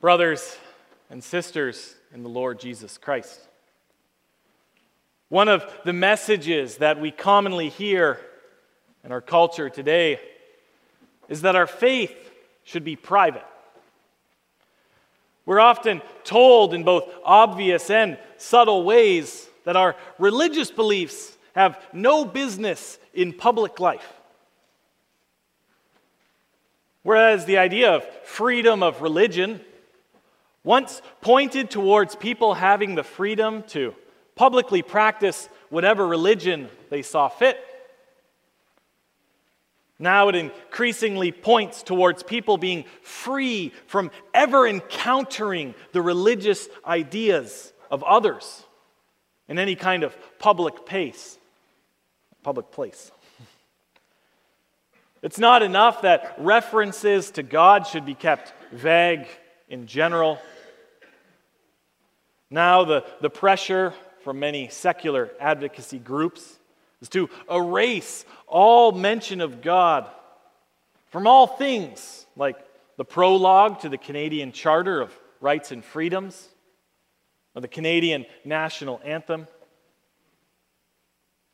brothers and sisters in the Lord Jesus Christ. One of the messages that we commonly hear in our culture today is that our faith should be private. We're often told in both obvious and subtle ways that our religious beliefs have no business in public life. Whereas the idea of freedom of religion once pointed towards people having the freedom to publicly practice whatever religion they saw fit. Now it increasingly points towards people being free from ever encountering the religious ideas of others in any kind of public pace, public place. It's not enough that references to God should be kept vague in general. Now, the, the pressure from many secular advocacy groups is to erase all mention of God from all things, like the prologue to the Canadian Charter of Rights and Freedoms, or the Canadian National Anthem.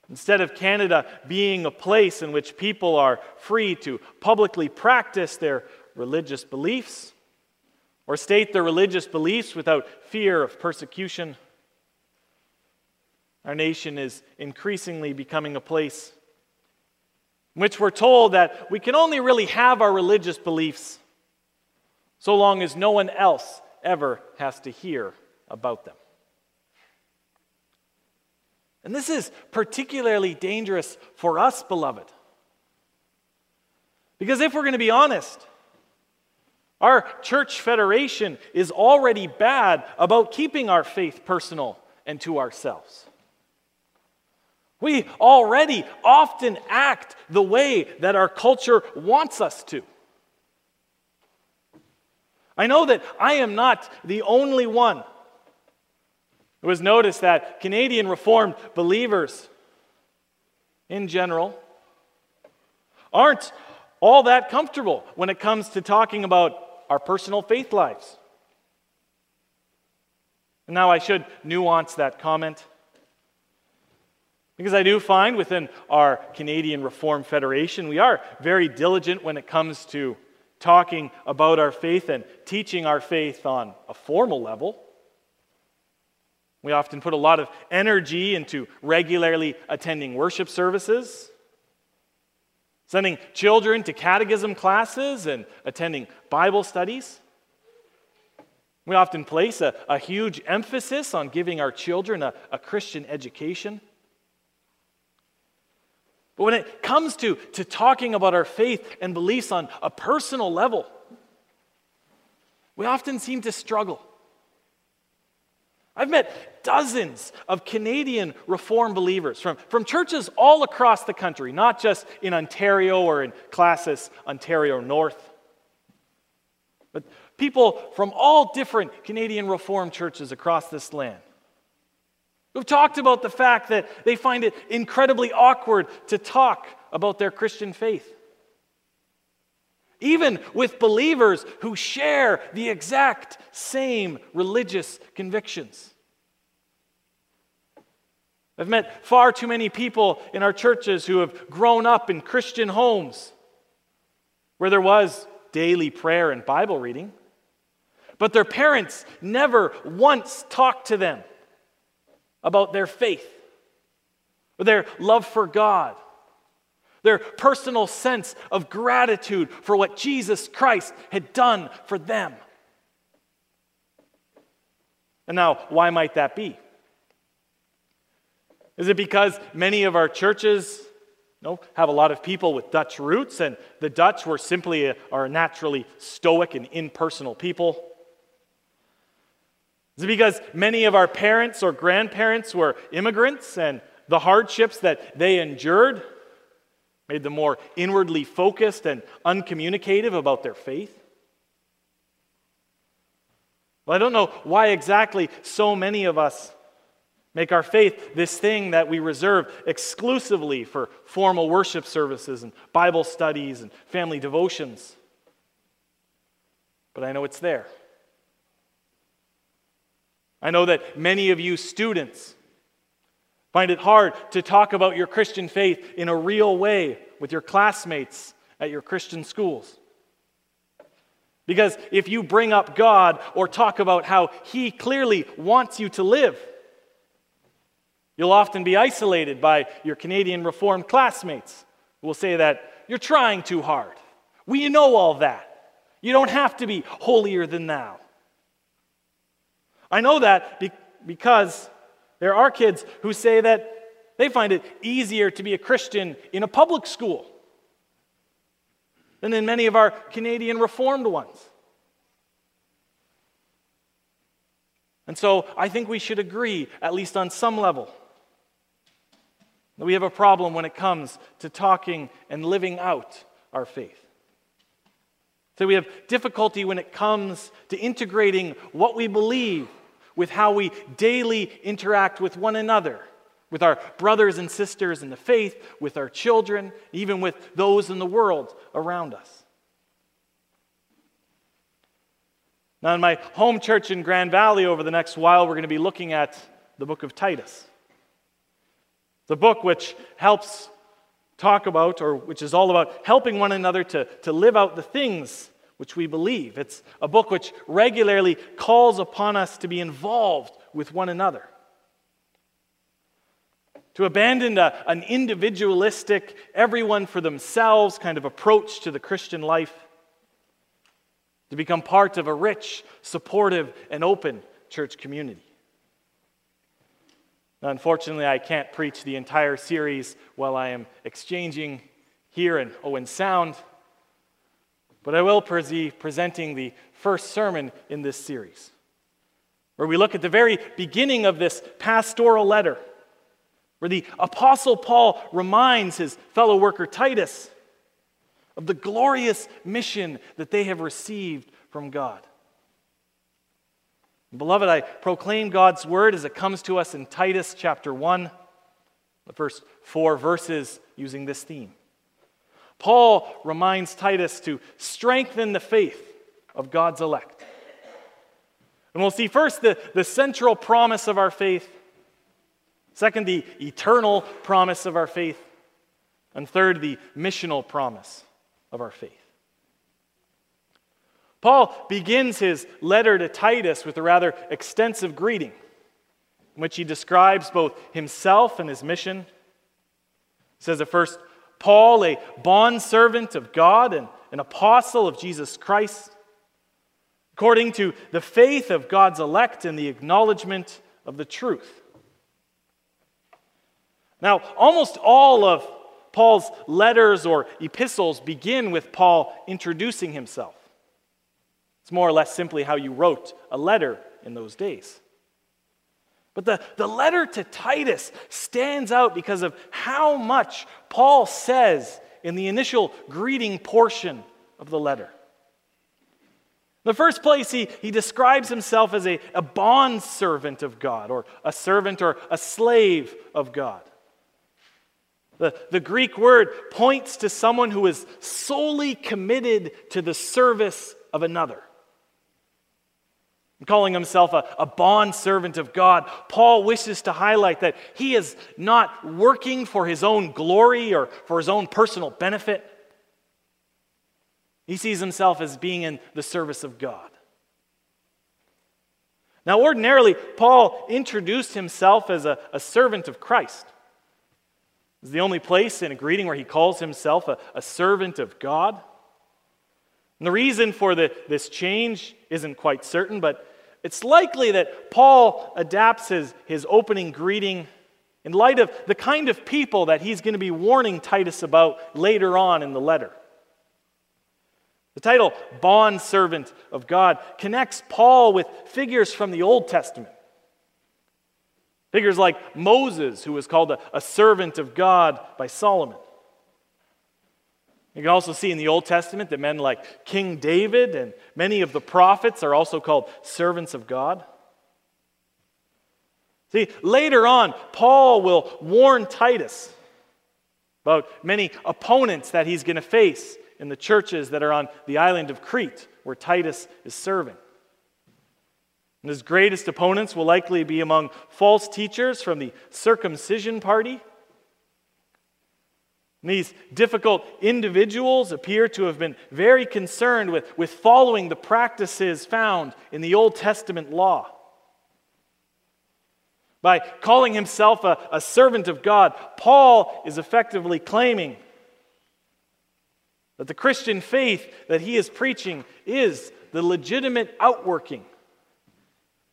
Instead of Canada being a place in which people are free to publicly practice their religious beliefs, or state their religious beliefs without fear of persecution. Our nation is increasingly becoming a place in which we're told that we can only really have our religious beliefs so long as no one else ever has to hear about them. And this is particularly dangerous for us, beloved. Because if we're going to be honest, our church federation is already bad about keeping our faith personal and to ourselves. We already often act the way that our culture wants us to. I know that I am not the only one It was noticed that Canadian Reformed believers, in general, aren't all that comfortable when it comes to talking about our personal faith lives. Now I should nuance that comment. Because I do find within our Canadian Reformed Federation, we are very diligent when it comes to talking about our faith and teaching our faith on a formal level. We often put a lot of energy into regularly attending worship services, sending children to catechism classes and attending Bible studies. We often place a, a huge emphasis on giving our children a, a Christian education. But when it comes to, to talking about our faith and beliefs on a personal level, we often seem to struggle. I've met dozens of Canadian Reformed believers from, from churches all across the country, not just in Ontario or in Classis, Ontario North, but people from all different Canadian Reformed churches across this land who've talked about the fact that they find it incredibly awkward to talk about their Christian faith. Even with believers who share the exact same religious convictions. I've met far too many people in our churches who have grown up in Christian homes where there was daily prayer and Bible reading, but their parents never once talked to them about their faith, or their love for God, their personal sense of gratitude for what Jesus Christ had done for them. And now, why might that be? Is it because many of our churches you know, have a lot of people with Dutch roots, and the Dutch were simply a, are naturally stoic and impersonal people? Is it because many of our parents or grandparents were immigrants and the hardships that they endured made them more inwardly focused and uncommunicative about their faith? Well, I don't know why exactly so many of us make our faith this thing that we reserve exclusively for formal worship services and Bible studies and family devotions. But I know it's there. I know that many of you students find it hard to talk about your Christian faith in a real way with your classmates at your Christian schools. Because if you bring up God or talk about how He clearly wants you to live, you'll often be isolated by your Canadian Reformed classmates who will say that you're trying too hard. We know all that. You don't have to be holier than thou. I know that because there are kids who say that they find it easier to be a Christian in a public school than in many of our Canadian Reformed ones. And so I think we should agree, at least on some level, that we have a problem when it comes to talking and living out our faith. So we have difficulty when it comes to integrating what we believe with how we daily interact with one another, with our brothers and sisters in the faith, with our children, even with those in the world around us. Now, in my home church in Grand Valley, over the next while, we're going to be looking at the book of Titus. The book which helps talk about, or which is all about helping one another to, to live out the things which we believe. It's a book which regularly calls upon us to be involved with one another. To abandon a, an individualistic, everyone for themselves kind of approach to the Christian life. To become part of a rich, supportive, and open church community. Now, unfortunately, I can't preach the entire series while I am exchanging here in Owen Sound, but I will be presenting the first sermon in this series, where we look at the very beginning of this pastoral letter, where the Apostle Paul reminds his fellow worker Titus of the glorious mission that they have received from God. Beloved, I proclaim God's word as it comes to us in Titus chapter 1, the first four verses using this theme. Paul reminds Titus to strengthen the faith of God's elect. And we'll see first the, the central promise of our faith, second, the eternal promise of our faith, and third, the missional promise of our faith. Paul begins his letter to Titus with a rather extensive greeting in which he describes both himself and his mission. He says at first, Paul, a bondservant of God and an apostle of Jesus Christ, according to the faith of God's elect and the acknowledgement of the truth. Now, almost all of Paul's letters or epistles begin with Paul introducing himself. It's more or less simply how you wrote a letter in those days. But the, the letter to Titus stands out because of how much Paul says in the initial greeting portion of the letter. In the first place, he, he describes himself as a, a bond servant of God, or a servant or a slave of God. The, the Greek word points to someone who is solely committed to the service of another calling himself a, a bond servant of God, Paul wishes to highlight that he is not working for his own glory or for his own personal benefit. He sees himself as being in the service of God. Now, ordinarily, Paul introduced himself as a, a servant of Christ. It's the only place in a greeting where he calls himself a, a servant of God. And the reason for the, this change isn't quite certain, but it's likely that Paul adapts his, his opening greeting in light of the kind of people that he's going to be warning Titus about later on in the letter. The title, Bond Servant of God, connects Paul with figures from the Old Testament. Figures like Moses, who was called a, a servant of God by Solomon. You can also see in the Old Testament that men like King David and many of the prophets are also called servants of God. See, later on, Paul will warn Titus about many opponents that he's going to face in the churches that are on the island of Crete where Titus is serving. And his greatest opponents will likely be among false teachers from the circumcision party. These difficult individuals appear to have been very concerned with, with following the practices found in the Old Testament law. By calling himself a, a servant of God, Paul is effectively claiming that the Christian faith that he is preaching is the legitimate outworking,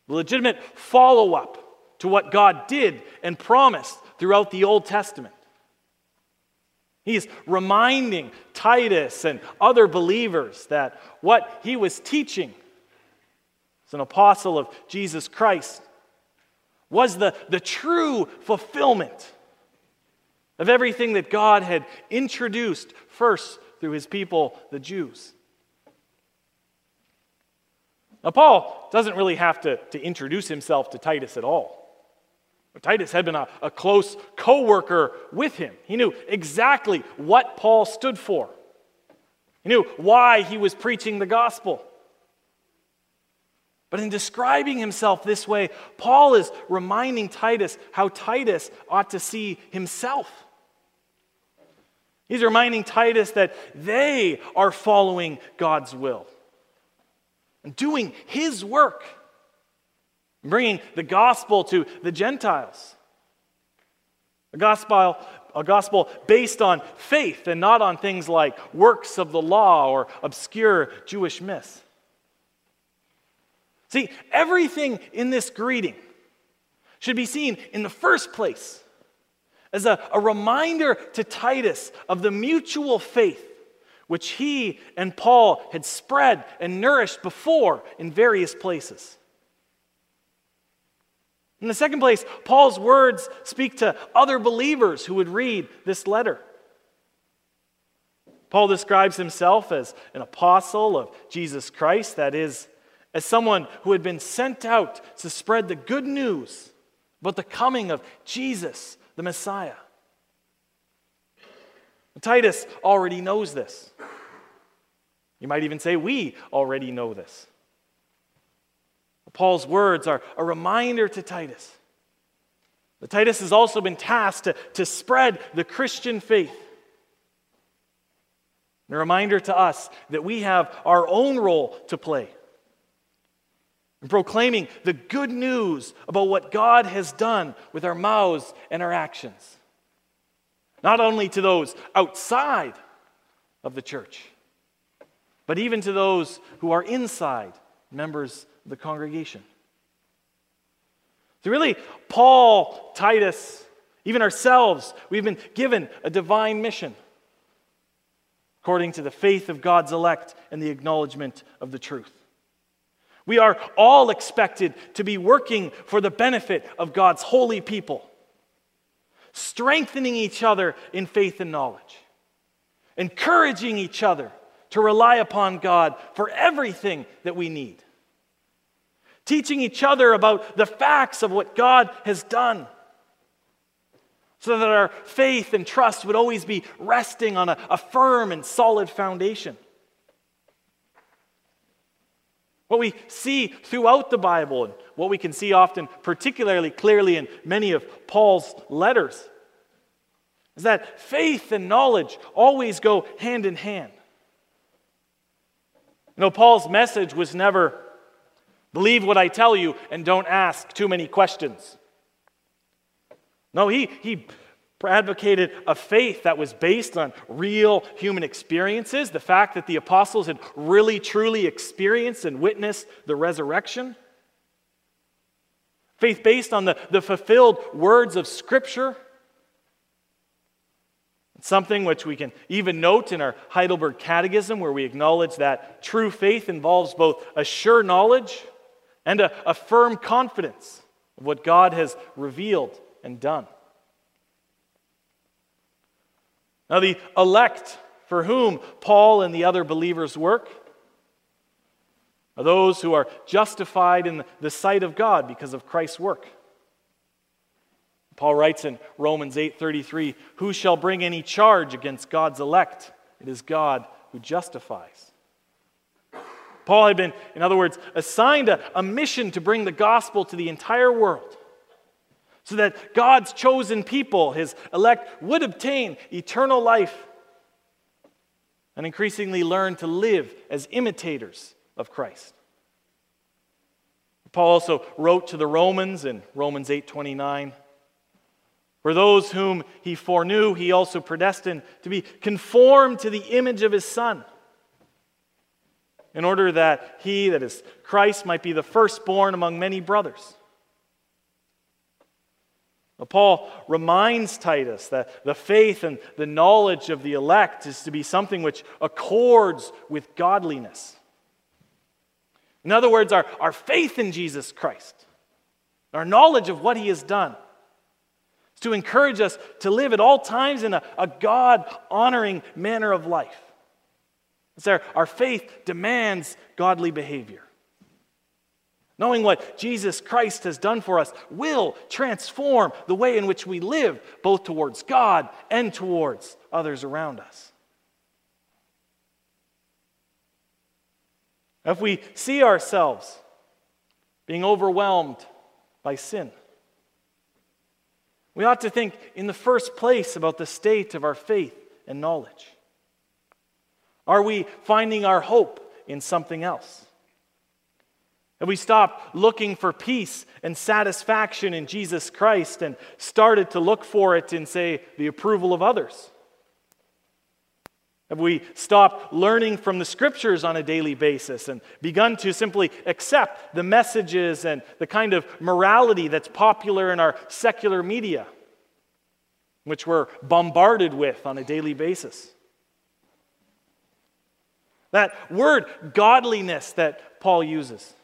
the legitimate follow up to what God did and promised throughout the Old Testament. He's reminding Titus and other believers that what he was teaching as an apostle of Jesus Christ was the, the true fulfillment of everything that God had introduced first through his people, the Jews. Now, Paul doesn't really have to, to introduce himself to Titus at all. Titus had been a, a close co worker with him. He knew exactly what Paul stood for, he knew why he was preaching the gospel. But in describing himself this way, Paul is reminding Titus how Titus ought to see himself. He's reminding Titus that they are following God's will and doing his work, bringing the gospel to the Gentiles. A gospel, a gospel based on faith and not on things like works of the law or obscure Jewish myths. See, everything in this greeting should be seen in the first place as a, a reminder to Titus of the mutual faith which he and Paul had spread and nourished before in various places. In the second place, Paul's words speak to other believers who would read this letter. Paul describes himself as an apostle of Jesus Christ, that is, as someone who had been sent out to spread the good news about the coming of Jesus, the Messiah. Titus already knows this. You might even say, we already know this. Paul's words are a reminder to Titus. But Titus has also been tasked to, to spread the Christian faith. And a reminder to us that we have our own role to play in proclaiming the good news about what God has done with our mouths and our actions. Not only to those outside of the church, but even to those who are inside, members the congregation. So, really, Paul, Titus, even ourselves, we've been given a divine mission according to the faith of God's elect and the acknowledgement of the truth. We are all expected to be working for the benefit of God's holy people, strengthening each other in faith and knowledge, encouraging each other to rely upon God for everything that we need, teaching each other about the facts of what God has done. So that our faith and trust would always be resting on a, a firm and solid foundation. What we see throughout the Bible, and what we can see often, particularly clearly in many of Paul's letters, is that faith and knowledge always go hand in hand. You know, Paul's message was never believe what I tell you and don't ask too many questions. No, he, he advocated a faith that was based on real human experiences, the fact that the apostles had really truly experienced and witnessed the resurrection. Faith based on the, the fulfilled words of Scripture. Something which we can even note in our Heidelberg Catechism, where we acknowledge that true faith involves both a sure knowledge and a, a firm confidence of what God has revealed and done. Now, the elect for whom Paul and the other believers work are those who are justified in the sight of God because of Christ's work. Paul writes in Romans 8:33, "Who shall bring any charge against God's elect? It is God who justifies." Paul had been, in other words, assigned a, a mission to bring the gospel to the entire world so that God's chosen people, his elect, would obtain eternal life and increasingly learn to live as imitators of Christ. Paul also wrote to the Romans in Romans 8:29, for those whom he foreknew, he also predestined to be conformed to the image of his son, in order that he, that is Christ, might be the firstborn among many brothers. Paul reminds Titus that the faith and the knowledge of the elect is to be something which accords with godliness. In other words, our, our faith in Jesus Christ, our knowledge of what he has done, is to encourage us to live at all times in a, a God honoring manner of life. It's our, our faith demands godly behavior. Knowing what Jesus Christ has done for us will transform the way in which we live, both towards God and towards others around us. If we see ourselves being overwhelmed by sin, we ought to think in the first place about the state of our faith and knowledge. Are we finding our hope in something else? Have we stopped looking for peace and satisfaction in Jesus Christ and started to look for it in, say, the approval of others? Have we stopped learning from the scriptures on a daily basis and begun to simply accept the messages and the kind of morality that's popular in our secular media, which we're bombarded with on a daily basis? That word godliness that Paul uses.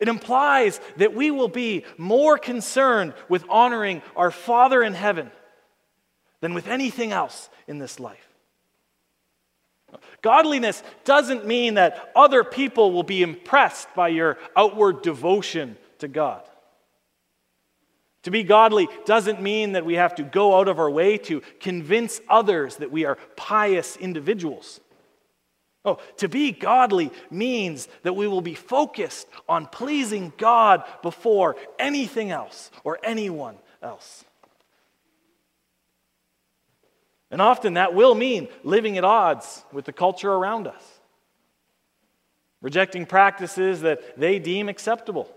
It implies that we will be more concerned with honoring our Father in heaven than with anything else in this life. Godliness doesn't mean that other people will be impressed by your outward devotion to God. To be godly doesn't mean that we have to go out of our way to convince others that we are pious individuals. Oh, to be godly means that we will be focused on pleasing God before anything else or anyone else. And often that will mean living at odds with the culture around us, rejecting practices that they deem acceptable,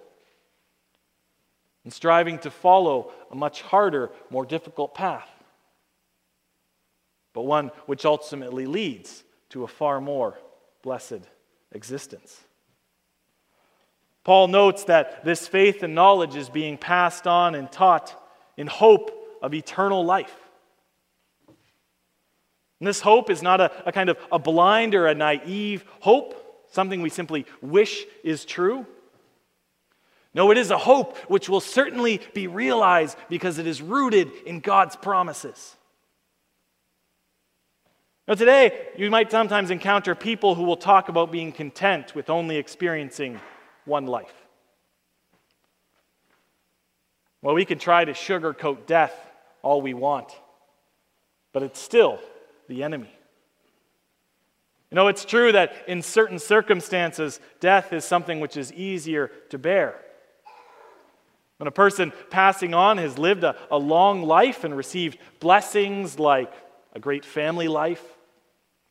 and striving to follow a much harder, more difficult path, but one which ultimately leads to a far more blessed existence. Paul notes that this faith and knowledge is being passed on and taught in hope of eternal life. And this hope is not a, a kind of a blind or a naive hope, something we simply wish is true. No, it is a hope which will certainly be realized because it is rooted in God's promises. Now, today, you might sometimes encounter people who will talk about being content with only experiencing one life. Well, we can try to sugarcoat death all we want, but it's still the enemy. You know, it's true that in certain circumstances, death is something which is easier to bear. When a person passing on has lived a, a long life and received blessings like a great family life,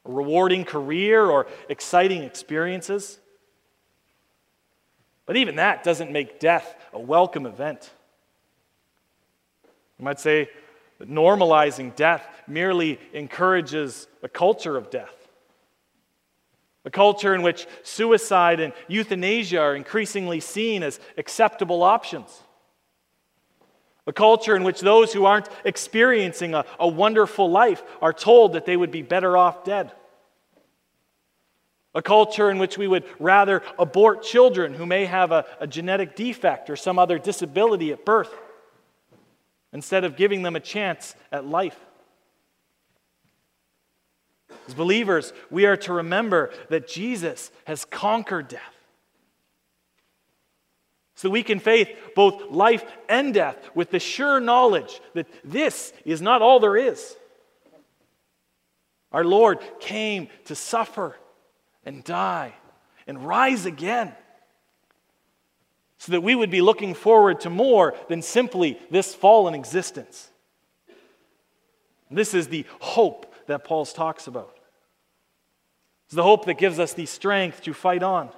a rewarding career, or exciting experiences. But even that doesn't make death a welcome event. You might say that normalizing death merely encourages a culture of death. A culture in which suicide and euthanasia are increasingly seen as acceptable options. A culture in which those who aren't experiencing a, a wonderful life are told that they would be better off dead. A culture in which we would rather abort children who may have a, a genetic defect or some other disability at birth instead of giving them a chance at life. As believers, we are to remember that Jesus has conquered death. So we can face both life and death with the sure knowledge that this is not all there is. Our Lord came to suffer and die and rise again. So that we would be looking forward to more than simply this fallen existence. This is the hope that Paul talks about. It's the hope that gives us the strength to fight on.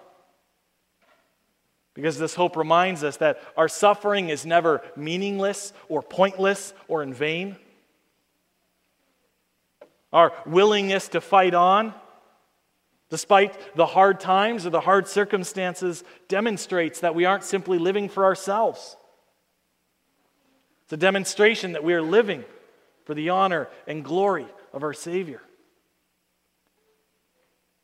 Because this hope reminds us that our suffering is never meaningless or pointless or in vain. Our willingness to fight on, despite the hard times or the hard circumstances, demonstrates that we aren't simply living for ourselves. It's a demonstration that we are living for the honor and glory of our Savior.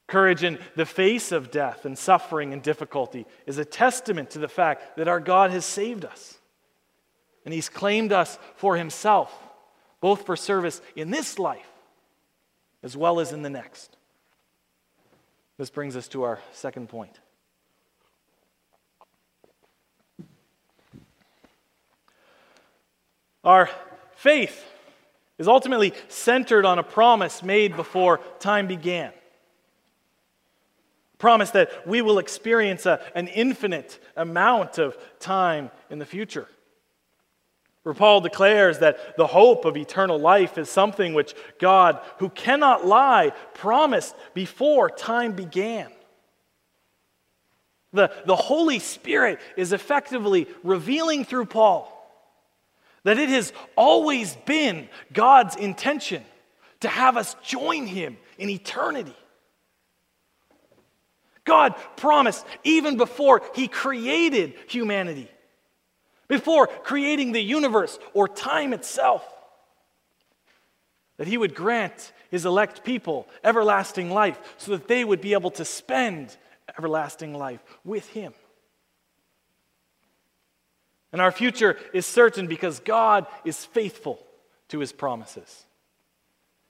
Courage in the face of death and suffering and difficulty is a testament to the fact that our God has saved us. And He's claimed us for Himself, both for service in this life as well as in the next. This brings us to our second point. Our faith is ultimately centered on a promise made before time began. Promise that we will experience a, an infinite amount of time in the future. Where Paul declares that the hope of eternal life is something which God, who cannot lie, promised before time began. The, the Holy Spirit is effectively revealing through Paul that it has always been God's intention to have us join Him in eternity. God promised even before He created humanity, before creating the universe or time itself, that He would grant His elect people everlasting life so that they would be able to spend everlasting life with Him. And our future is certain because God is faithful to His promises,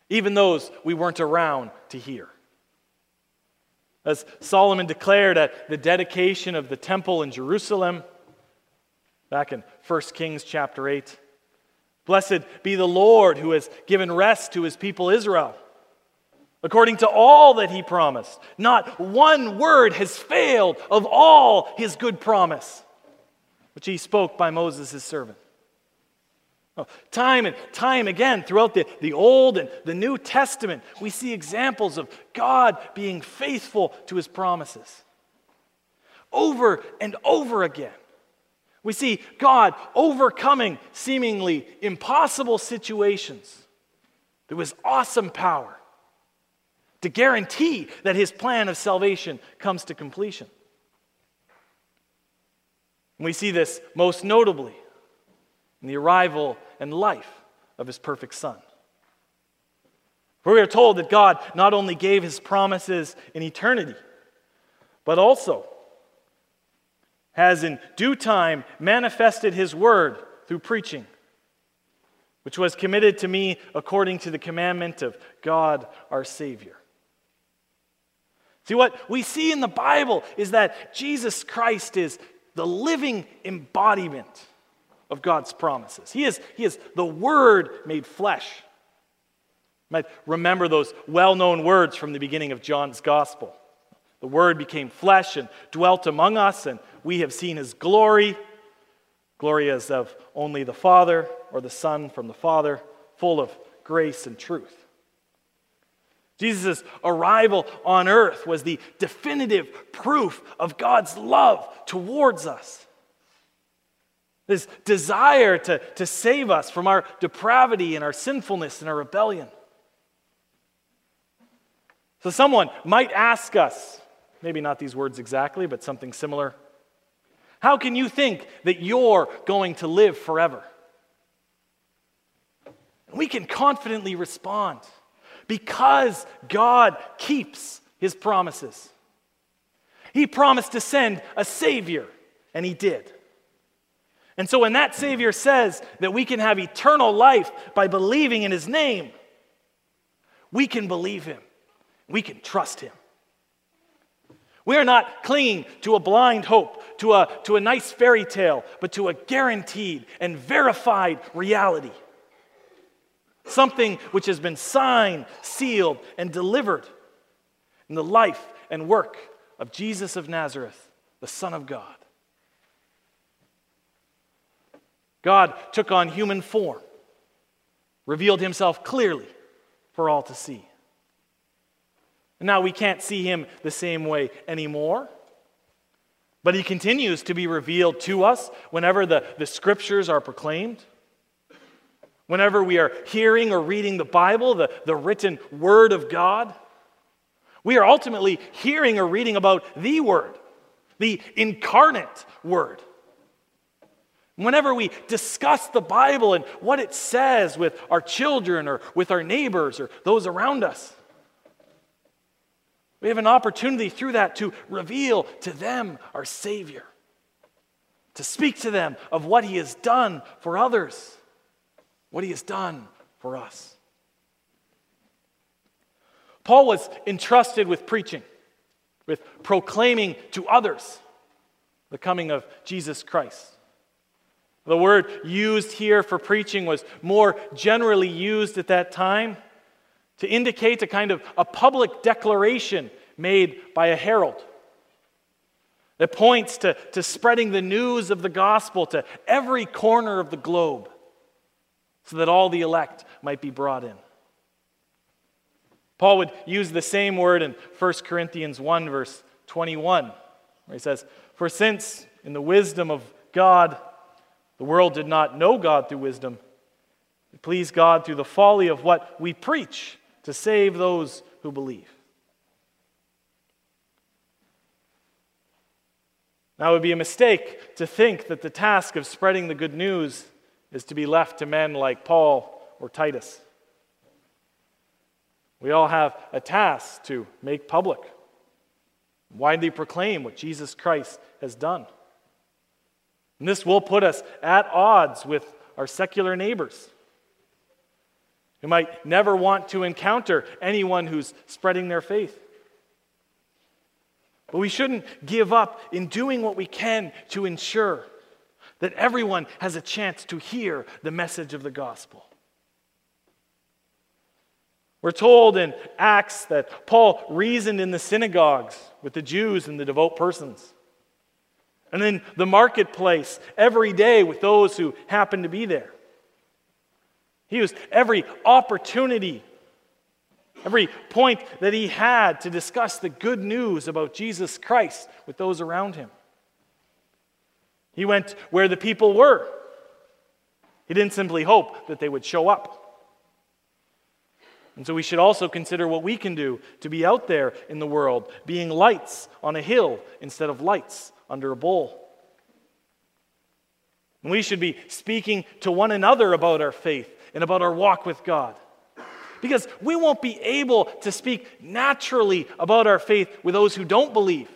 even those we weren't around to hear. As Solomon declared at the dedication of the temple in Jerusalem, back in 1 Kings chapter 8 Blessed be the Lord who has given rest to his people Israel, according to all that he promised. Not one word has failed of all his good promise, which he spoke by Moses his servant. Oh, time and time again throughout the, the Old and the New Testament, we see examples of God being faithful to his promises. Over and over again, we see God overcoming seemingly impossible situations through his awesome power to guarantee that his plan of salvation comes to completion. we see this most notably in the arrival and life of his perfect Son. For we are told that God not only gave his promises in eternity, but also has in due time manifested his word through preaching, which was committed to me according to the commandment of God our Savior. See, what we see in the Bible is that Jesus Christ is the living embodiment of God's promises. He is, he is the Word made flesh. You might remember those well known words from the beginning of John's Gospel. The Word became flesh and dwelt among us, and we have seen His glory. Glory as of only the Father or the Son from the Father, full of grace and truth. Jesus' arrival on earth was the definitive proof of God's love towards us this desire to, to save us from our depravity and our sinfulness and our rebellion. So, someone might ask us, maybe not these words exactly, but something similar How can you think that you're going to live forever? We can confidently respond because God keeps his promises. He promised to send a Savior, and he did. And so when that Savior says that we can have eternal life by believing in His name, we can believe Him. We can trust Him. We are not clinging to a blind hope, to a, to a nice fairy tale, but to a guaranteed and verified reality. Something which has been signed, sealed, and delivered in the life and work of Jesus of Nazareth, the Son of God. God took on human form, revealed himself clearly for all to see. Now we can't see him the same way anymore. But he continues to be revealed to us whenever the, the scriptures are proclaimed. Whenever we are hearing or reading the Bible, the, the written word of God, we are ultimately hearing or reading about the word, the incarnate word. Whenever we discuss the Bible and what it says with our children or with our neighbors or those around us, we have an opportunity through that to reveal to them our Savior, to speak to them of what He has done for others, what He has done for us. Paul was entrusted with preaching, with proclaiming to others the coming of Jesus Christ. The word used here for preaching was more generally used at that time to indicate a kind of a public declaration made by a herald. It points to, to spreading the news of the gospel to every corner of the globe so that all the elect might be brought in. Paul would use the same word in 1 Corinthians 1, verse 21, where he says, For since in the wisdom of God, the world did not know God through wisdom. It pleased God through the folly of what we preach to save those who believe. Now, it would be a mistake to think that the task of spreading the good news is to be left to men like Paul or Titus. We all have a task to make public, widely proclaim what Jesus Christ has done. And this will put us at odds with our secular neighbors who might never want to encounter anyone who's spreading their faith. But we shouldn't give up in doing what we can to ensure that everyone has a chance to hear the message of the gospel. We're told in Acts that Paul reasoned in the synagogues with the Jews and the devout persons and in the marketplace every day with those who happened to be there. He used every opportunity, every point that he had to discuss the good news about Jesus Christ with those around him. He went where the people were. He didn't simply hope that they would show up. And so we should also consider what we can do to be out there in the world, being lights on a hill instead of lights under a bowl. And we should be speaking to one another about our faith and about our walk with God. Because we won't be able to speak naturally about our faith with those who don't believe.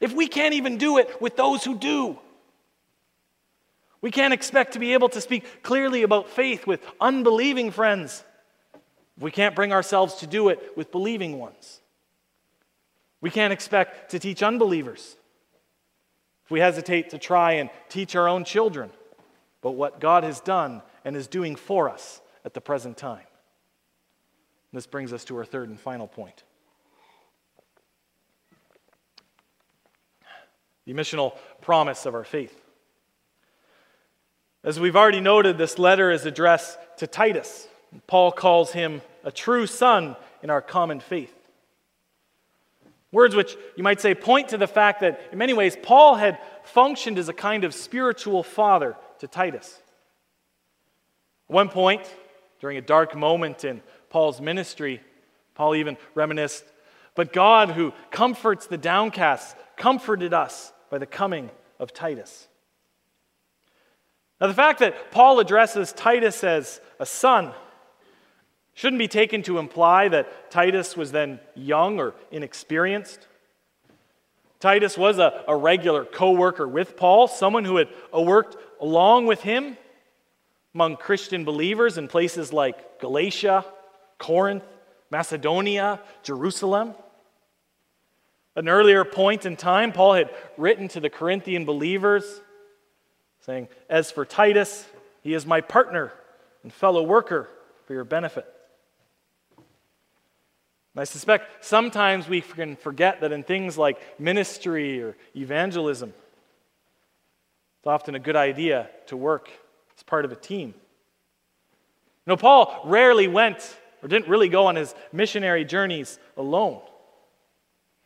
If we can't even do it with those who do, we can't expect to be able to speak clearly about faith with unbelieving friends if we can't bring ourselves to do it with believing ones. We can't expect to teach unbelievers if we hesitate to try and teach our own children but what God has done and is doing for us at the present time. This brings us to our third and final point. The missional promise of our faith. As we've already noted, this letter is addressed to Titus. Paul calls him a true son in our common faith. Words which you might say point to the fact that, in many ways, Paul had functioned as a kind of spiritual father to Titus. At one point, during a dark moment in Paul's ministry, Paul even reminisced, but God, who comforts the downcast, comforted us by the coming of Titus. Now, the fact that Paul addresses Titus as a son shouldn't be taken to imply that Titus was then young or inexperienced. Titus was a, a regular co worker with Paul, someone who had worked along with him among Christian believers in places like Galatia, Corinth, Macedonia, Jerusalem. An earlier point in time, Paul had written to the Corinthian believers saying, As for Titus, he is my partner and fellow worker for your benefit. And I suspect sometimes we can forget that in things like ministry or evangelism, it's often a good idea to work as part of a team. You know, Paul rarely went or didn't really go on his missionary journeys alone.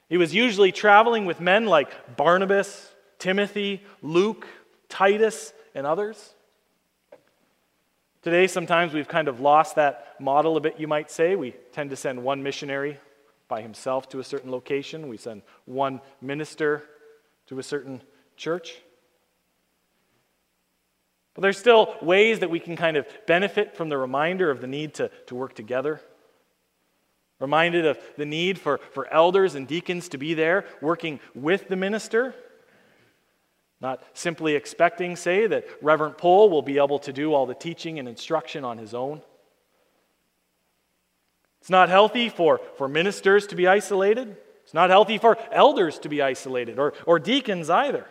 He was usually traveling with men like Barnabas, Timothy, Luke, Titus, and others. Today, sometimes we've kind of lost that model a bit, you might say. We tend to send one missionary by himself to a certain location, we send one minister to a certain church. But there's still ways that we can kind of benefit from the reminder of the need to, to work together. Reminded of the need for, for elders and deacons to be there working with the minister. Not simply expecting, say, that Reverend Pohl will be able to do all the teaching and instruction on his own. It's not healthy for, for ministers to be isolated. It's not healthy for elders to be isolated or, or deacons either.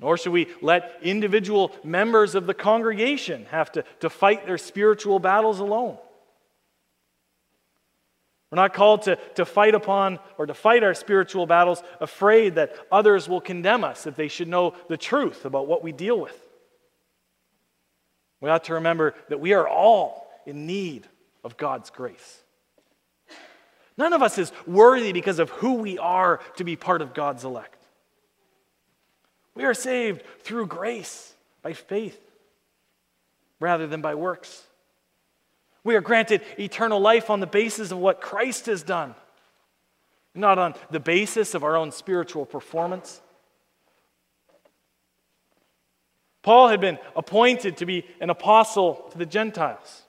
Nor should we let individual members of the congregation have to, to fight their spiritual battles alone. We're not called to, to fight upon or to fight our spiritual battles afraid that others will condemn us if they should know the truth about what we deal with. We ought to remember that we are all in need of God's grace. None of us is worthy because of who we are to be part of God's elect. We are saved through grace, by faith, rather than by works. We are granted eternal life on the basis of what Christ has done, not on the basis of our own spiritual performance. Paul had been appointed to be an apostle to the Gentiles.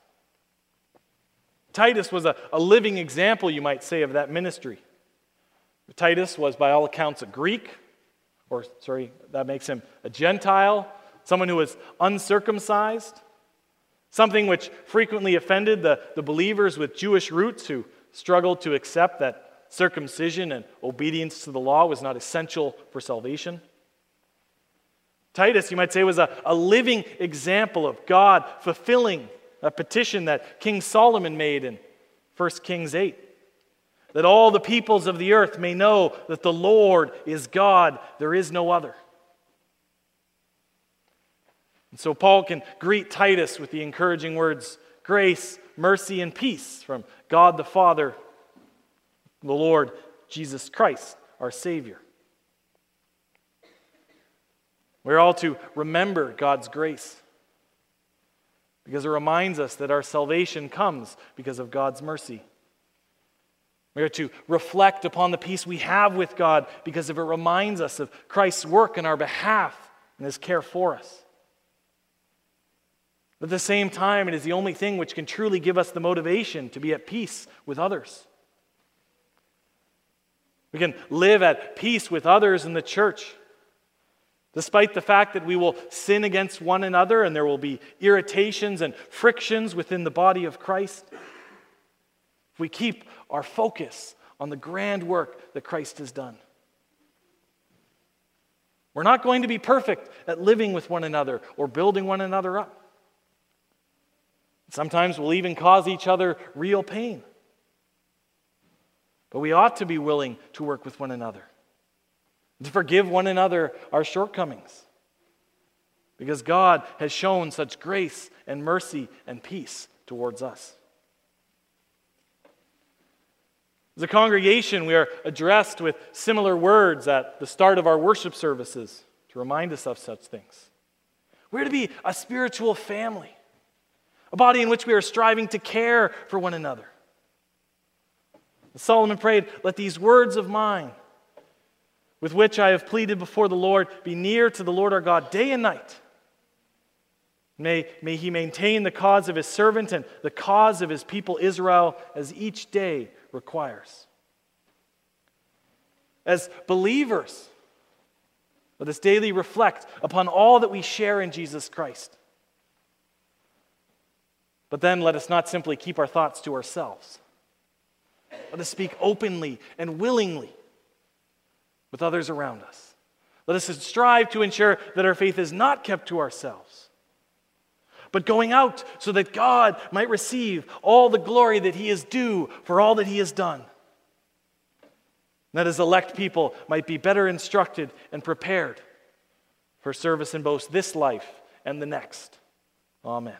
Titus was a, a living example, you might say, of that ministry. Titus was, by all accounts, a Greek or sorry, that makes him a Gentile, someone who was uncircumcised, something which frequently offended the, the believers with Jewish roots who struggled to accept that circumcision and obedience to the law was not essential for salvation. Titus, you might say, was a, a living example of God fulfilling a petition that King Solomon made in 1 Kings 8 that all the peoples of the earth may know that the Lord is God, there is no other. And so Paul can greet Titus with the encouraging words grace, mercy, and peace from God the Father, the Lord Jesus Christ, our Savior. We're all to remember God's grace because it reminds us that our salvation comes because of God's mercy. We are to reflect upon the peace we have with God because if it reminds us of Christ's work in our behalf and his care for us. But at the same time, it is the only thing which can truly give us the motivation to be at peace with others. We can live at peace with others in the church, despite the fact that we will sin against one another and there will be irritations and frictions within the body of Christ. If we keep our focus on the grand work that Christ has done. We're not going to be perfect at living with one another or building one another up. Sometimes we'll even cause each other real pain. But we ought to be willing to work with one another, to forgive one another our shortcomings. Because God has shown such grace and mercy and peace towards us. As a congregation, we are addressed with similar words at the start of our worship services to remind us of such things. We're to be a spiritual family, a body in which we are striving to care for one another. Solomon prayed, Let these words of mine, with which I have pleaded before the Lord, be near to the Lord our God day and night. May, may he maintain the cause of his servant and the cause of his people Israel as each day requires. As believers, let us daily reflect upon all that we share in Jesus Christ. But then let us not simply keep our thoughts to ourselves. Let us speak openly and willingly with others around us. Let us strive to ensure that our faith is not kept to ourselves, but going out so that God might receive all the glory that he is due for all that he has done. That his elect people might be better instructed and prepared for service in both this life and the next. Amen.